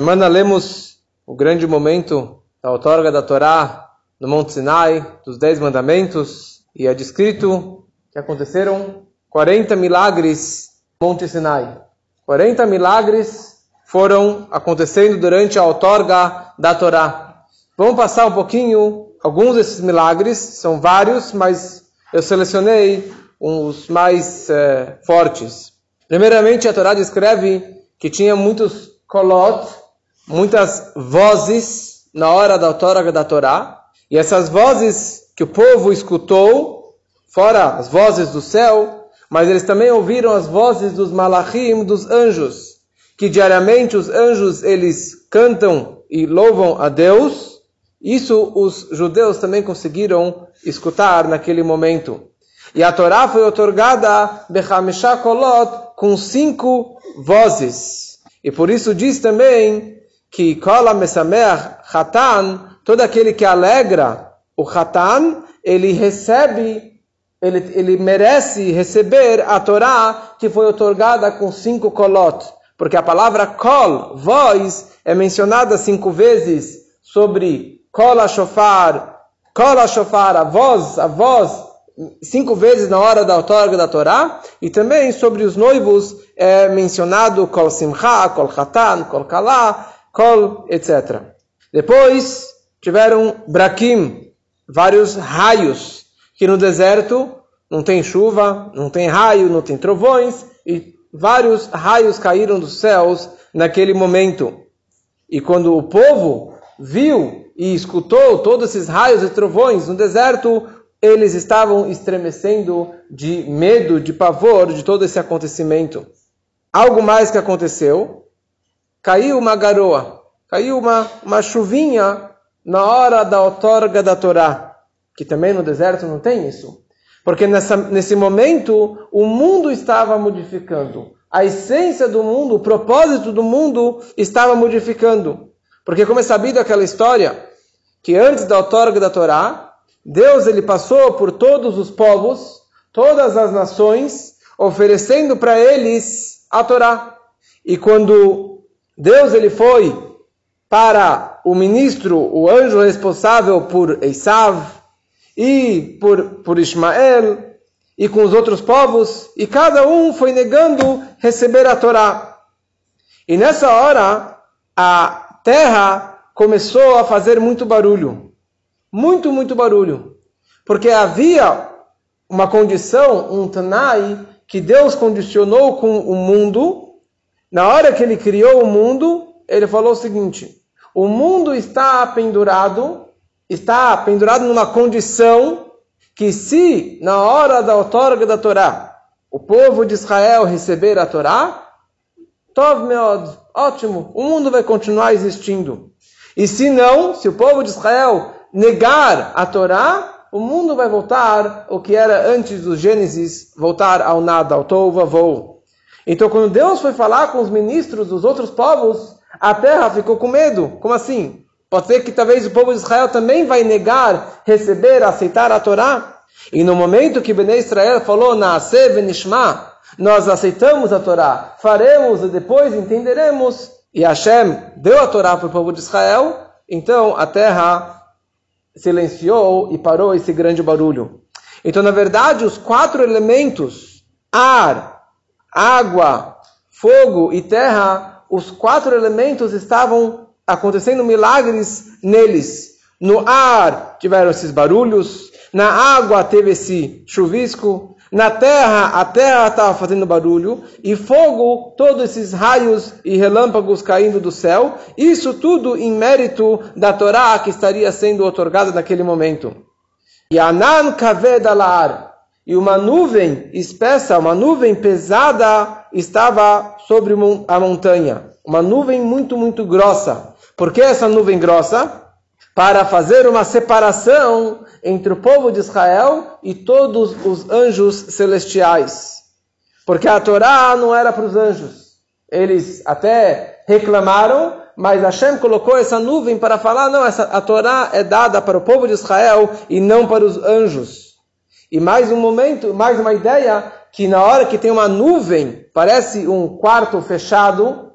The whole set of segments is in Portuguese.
semana lemos o grande momento da outorga da Torá no Monte Sinai, dos Dez Mandamentos, e é descrito que aconteceram 40 milagres no Monte Sinai. 40 milagres foram acontecendo durante a outorga da Torá. Vamos passar um pouquinho alguns desses milagres, são vários, mas eu selecionei os mais é, fortes. Primeiramente, a Torá descreve que tinha muitos kolot, muitas vozes na hora da outorga da Torá, e essas vozes que o povo escutou, fora as vozes do céu, mas eles também ouviram as vozes dos malachim, dos anjos, que diariamente os anjos eles cantam e louvam a Deus. Isso os judeus também conseguiram escutar naquele momento. E a Torá foi otorgada Bechamisha Kolot com cinco vozes. E por isso diz também que Kola Mesamer Hatan, todo aquele que alegra o Hatan, ele recebe, ele, ele merece receber a Torá que foi otorgada com cinco kolot. Porque a palavra kol, voz, é mencionada cinco vezes sobre kol shofar, kol shofar, a voz, a voz, cinco vezes na hora da outorga da Torá, e também sobre os noivos é mencionado kol simcha, kol hatan, kol kalá, kol, etc. Depois tiveram brakim, vários raios, que no deserto não tem chuva, não tem raio, não tem trovões, e vários raios caíram dos céus naquele momento. E quando o povo viu e escutou todos esses raios e trovões no deserto, eles estavam estremecendo de medo, de pavor de todo esse acontecimento. Algo mais que aconteceu, caiu uma garoa, caiu uma, uma chuvinha na hora da outorga da Torá, que também no deserto não tem isso. Porque nessa, nesse momento o mundo estava modificando. A essência do mundo, o propósito do mundo estava modificando. Porque como é sabido aquela história, que antes da outorga da Torá, Deus ele passou por todos os povos, todas as nações, oferecendo para eles a Torá. E quando Deus ele foi para o ministro, o anjo responsável por Esav e por, por Ismael e com os outros povos, e cada um foi negando receber a Torá. E nessa hora, a terra começou a fazer muito barulho. Muito, muito barulho. Porque havia uma condição, um Tanai, que Deus condicionou com o mundo. Na hora que ele criou o mundo, ele falou o seguinte: o mundo está pendurado, está pendurado numa condição que se na hora da outorga da Torá o povo de Israel receber a Torá, Tov meod, ótimo, o mundo vai continuar existindo. E se não, se o povo de Israel negar a Torá, o mundo vai voltar o que era antes do Gênesis, voltar ao nada, ao Tova vou. Então quando Deus foi falar com os ministros dos outros povos, a terra ficou com medo. Como assim? Pode ser que talvez o povo de Israel também vai negar, receber, aceitar a Torá. E no momento que Bnei Israel falou, Naase nós aceitamos a Torá, faremos e depois entenderemos, e Hashem deu a Torá para o povo de Israel, então a terra silenciou e parou esse grande barulho. Então, na verdade, os quatro elementos, ar, água, fogo e terra, os quatro elementos estavam acontecendo milagres neles. No ar tiveram esses barulhos, na água teve esse chuvisco, na terra a terra estava fazendo barulho, e fogo, todos esses raios e relâmpagos caindo do céu, isso tudo em mérito da Torá que estaria sendo otorgada naquele momento. E Anan Kavedalar, e uma nuvem espessa, uma nuvem pesada estava sobre a montanha, uma nuvem muito, muito grossa. Por que essa nuvem grossa? Para fazer uma separação entre o povo de Israel e todos os anjos celestiais. Porque a Torá não era para os anjos. Eles até reclamaram, mas Hashem colocou essa nuvem para falar: não, essa, a Torá é dada para o povo de Israel e não para os anjos. E mais um momento, mais uma ideia, que na hora que tem uma nuvem, parece um quarto fechado,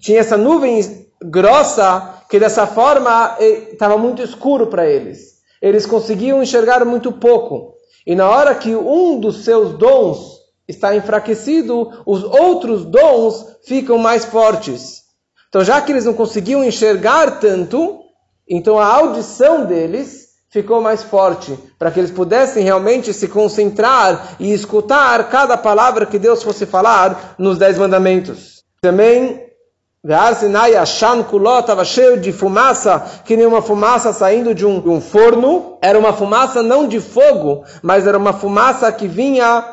tinha essa nuvem grossa que dessa forma estava muito escuro para eles. Eles conseguiam enxergar muito pouco. E na hora que um dos seus dons está enfraquecido, os outros dons ficam mais fortes. Então, já que eles não conseguiam enxergar tanto, então a audição deles ficou mais forte, para que eles pudessem realmente se concentrar e escutar cada palavra que Deus fosse falar nos Dez Mandamentos. Também Ve'ar Sinai Ashan Kulot estava cheio de fumaça, que nem uma fumaça saindo de um, de um, forno. Era uma fumaça não de fogo, mas era uma fumaça que vinha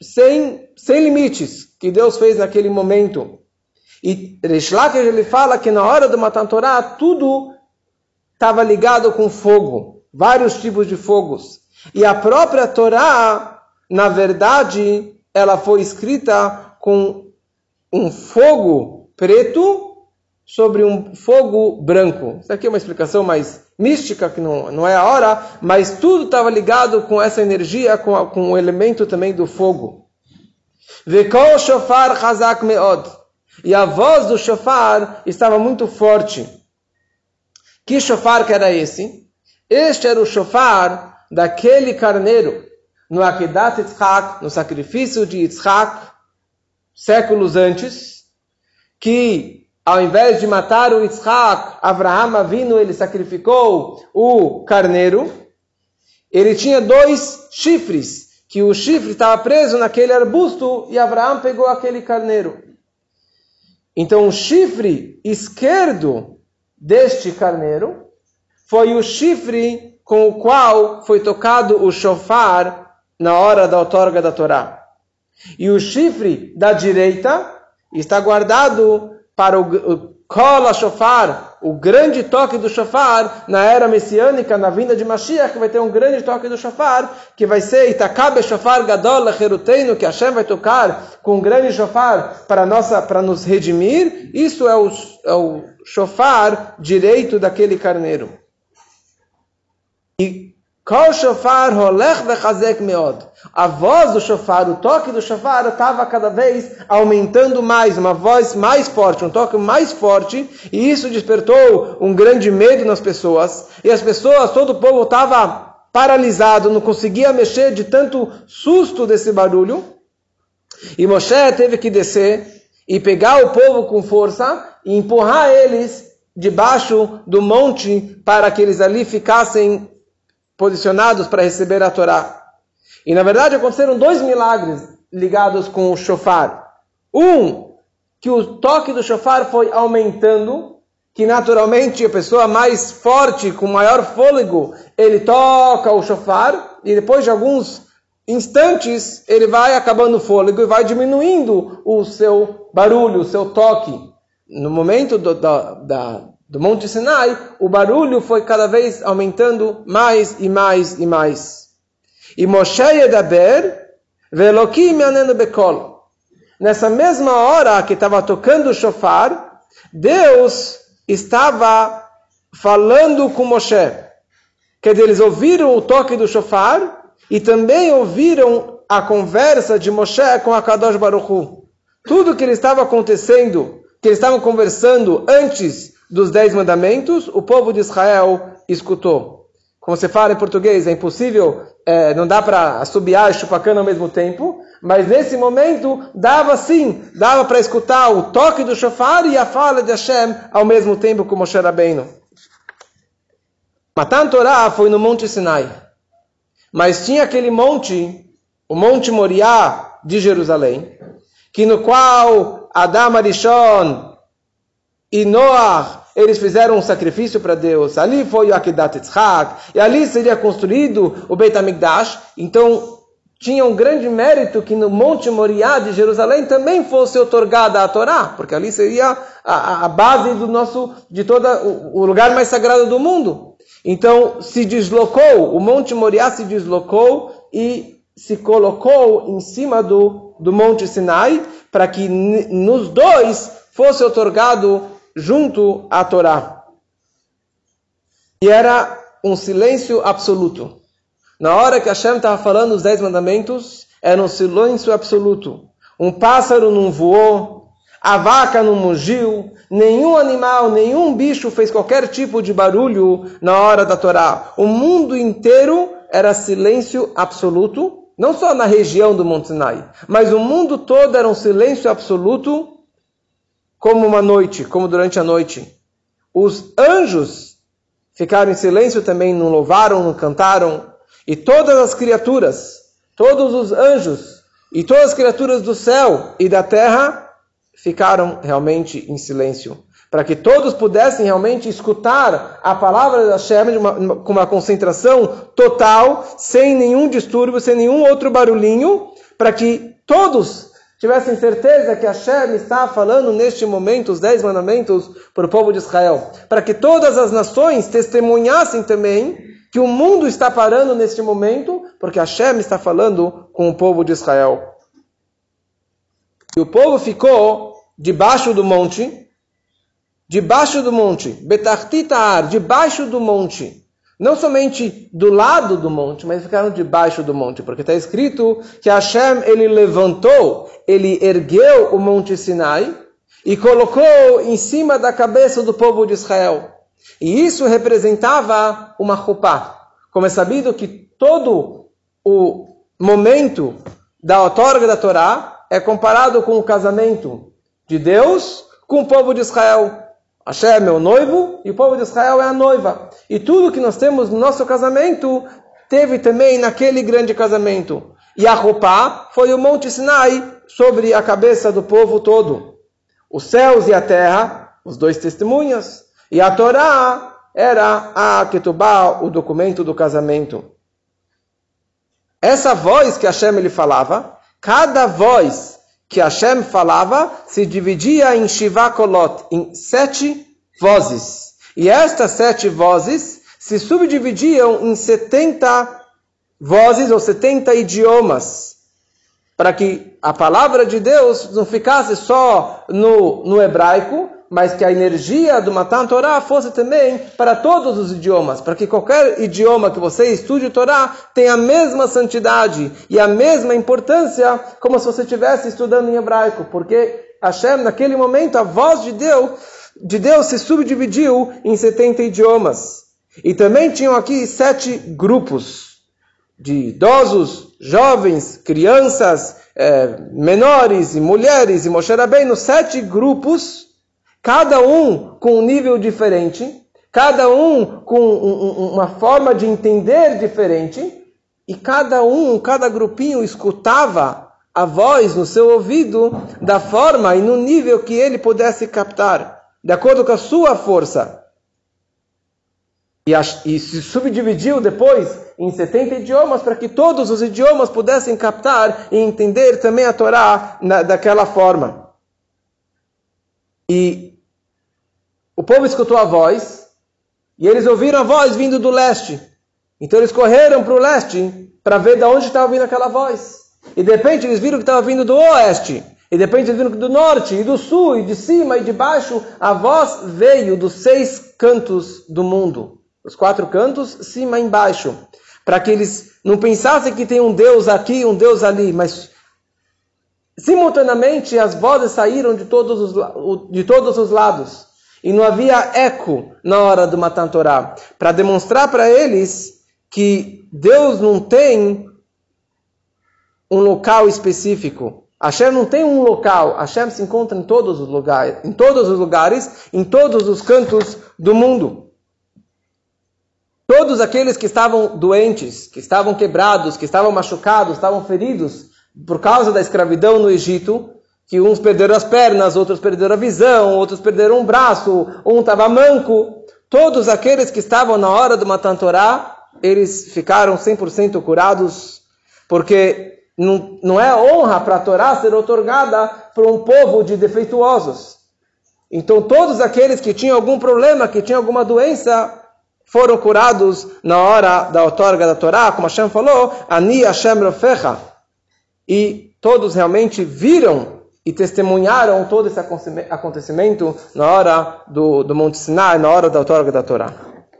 sem, sem limites, que Deus fez naquele momento. E Rish Lakish ele fala que na hora do Matan Torah tudo estava ligado com fogo, vários tipos de fogos. E a própria Torá, na verdade, ela foi escrita com um fogo preto sobre um fogo branco. Isso aqui é uma explicação mais mística, que não, não é a hora, mas tudo estava ligado com essa energia, com, a, com o elemento também do fogo. Vekol shofar chazak meod. E a voz do shofar estava muito forte. Que shofar que era esse? Este era o shofar daquele carneiro no Akedat Yitzhak, no sacrifício de Yitzhak, séculos antes, que ao invés de matar o Isaac, Abraham vindo, ele sacrificou o carneiro. Ele tinha dois chifres, que o chifre estava preso naquele arbusto e Abraão pegou aquele carneiro. Então o chifre esquerdo deste carneiro foi o chifre com o qual foi tocado o shofar na hora da outorga da Torá. E o chifre da direita está guardado para o Kola Shofar, o grande toque do Shofar na era messiânica, na vinda de Mashiach, que vai ter um grande toque do Shofar, que vai ser Itakabe Shofar Gadol Lecheruteinu, que Hashem vai tocar com um grande Shofar para, nossa, para nos redimir. Isso é o, é o Shofar direito daquele carneiro. E Kol shofar holech vechazek meod. A voz do shofar, o toque do shofar estava cada vez aumentando mais, uma voz mais forte, um toque mais forte, e isso despertou um grande medo nas pessoas. E as pessoas, todo o povo estava paralisado, não conseguia mexer de tanto susto desse barulho. E Moshe teve que descer e pegar o povo com força e empurrar eles debaixo do monte para que eles ali ficassem posicionados para receber a Torá. E na verdade aconteceram dois milagres ligados com o shofar. Um, que o toque do shofar foi aumentando, que naturalmente a pessoa mais forte, com maior fôlego, ele toca o shofar, e depois de alguns instantes ele vai acabando o fôlego e vai diminuindo o seu barulho, o seu toque. No momento do, da, da, do Monte Sinai, o barulho foi cada vez aumentando mais e mais e mais. E Moshe Yedaber, Velokim Yanenu Bekol. Nessa mesma hora que estava tocando o shofar, Deus estava falando com Moshe. Quer dizer, eles ouviram o toque do shofar e também ouviram a conversa de Moshe com a Kadosh Hu. Tudo que ele estava acontecendo, que eles estavam conversando antes dos dez mandamentos, o povo de Israel escutou. Como você fala em português, é impossível, é, não dá para assobiar e chupar cana ao mesmo tempo, mas nesse momento dava sim, dava para escutar o toque do shofar e a fala de Hashem ao mesmo tempo como Moshe Rabbeinu. Matan Torah foi no Monte Sinai, mas tinha aquele monte, o Monte Moriá de Jerusalém, que no qual Adam Arishon e Noah, eles fizeram um sacrifício para Deus. Ali foi o Akedat Yitzhak, e ali seria construído o Beit HaMikdash. Então, tinha um grande mérito que no Monte Moriá de Jerusalém também fosse otorgada a Torá, porque ali seria a, a base do nosso, de todo o, o lugar mais sagrado do mundo. Então, se deslocou, o Monte Moriá se deslocou e se colocou em cima do, do Monte Sinai, para que nos dois fosse otorgado junto à Torá. E era um silêncio absoluto. Na hora que Hashem estava falando os dez mandamentos, era um silêncio absoluto. Um pássaro não voou, a vaca não mugiu, nenhum animal, nenhum bicho fez qualquer tipo de barulho na hora da Torá. O mundo inteiro era silêncio absoluto, não só na região do Monte Sinai, mas o mundo todo era um silêncio absoluto, como uma noite, como durante a noite. Os anjos ficaram em silêncio também, não louvaram, não cantaram, e todas as criaturas, todos os anjos e todas as criaturas do céu e da terra ficaram realmente em silêncio, para que todos pudessem realmente escutar a palavra da Hashem uma, com uma concentração total, sem nenhum distúrbio, sem nenhum outro barulhinho, para que todos tivessem certeza que Hashem está falando neste momento os dez mandamentos para o povo de Israel, para que todas as nações testemunhassem também que o mundo está parando neste momento, porque Hashem está falando com o povo de Israel. E o povo ficou debaixo do monte, debaixo do monte, Betartitar, debaixo do monte. Não somente do lado do monte, mas ficaram debaixo do monte, porque está escrito que Hashem ele levantou, ele ergueu o monte Sinai e colocou em cima da cabeça do povo de Israel. E isso representava uma roupa. Como é sabido que todo o momento da outorga da Torá é comparado com o casamento de Deus com o povo de Israel. Hashem é o noivo e o povo de Israel é a noiva. E tudo que nós temos no nosso casamento teve também naquele grande casamento. E a roupa foi o Monte Sinai sobre a cabeça do povo todo. Os céus e a terra, os dois testemunhas. E a Torá era a Ketubá, o documento do casamento. Essa voz que Hashem ele falava, Cada voz que Hashem falava se dividia em Shiva Kolot, em sete vozes. E estas sete vozes se subdividiam em 70 vozes ou 70 idiomas, para que a palavra de Deus não ficasse só no, no hebraico, mas que a energia do Matan Torá fosse também para todos os idiomas, para que qualquer idioma que você estude o Torá tenha a mesma santidade e a mesma importância como se você estivesse estudando em hebraico, porque Hashem, naquele momento, a voz de Deus, de Deus se subdividiu em 70 idiomas. E também tinham aqui sete grupos de idosos, jovens, crianças, eh, menores e mulheres e Moshe Rabbeinu, sete grupos cada um com um nível diferente, cada um com uma forma de entender diferente, e cada um, cada grupinho escutava a voz no seu ouvido da forma e no nível que ele pudesse captar, de acordo com a sua força. E, e se subdividiu depois em 70 idiomas para que todos os idiomas pudessem captar e entender também a Torá na, daquela forma. E povo escutou a voz e eles ouviram a voz vindo do leste. Então eles correram para o leste para ver de onde estava vindo aquela voz. E de repente eles viram que estava vindo do oeste. E de repente eles viram que do norte, e do sul, e de cima e de baixo, a voz veio dos seis cantos do mundo. Os quatro cantos, cima e embaixo. Para que eles não pensassem que tem um Deus aqui, um Deus ali, mas Simultaneamente, as vozes saíram de todos os, de todos os lados. E não havia eco na hora do Matan Torah. Para demonstrar para eles que Deus não tem um local específico. Hashem não tem um local. Hashem se encontra em todos os lugares, em todos os lugares, em todos os cantos do mundo. Todos aqueles que estavam doentes, que estavam quebrados, que estavam machucados, estavam feridos, por causa da escravidão no Egito, que uns perderam as pernas, outros perderam a visão, outros perderam um braço, um estava manco. Todos aqueles que estavam na hora do Matan Torá, eles ficaram 100% curados, porque não, não é honra para a Torá ser otorgada para um povo de defeituosos. Então todos aqueles que tinham algum problema, que tinham alguma doença, foram curados na hora da outorga da Torá, como Hashem falou, Ani Hashem Rofecha e todos realmente viram e testemunharam todo esse acontecimento na hora do, do Monte Sinai, na hora da outorga da Torá.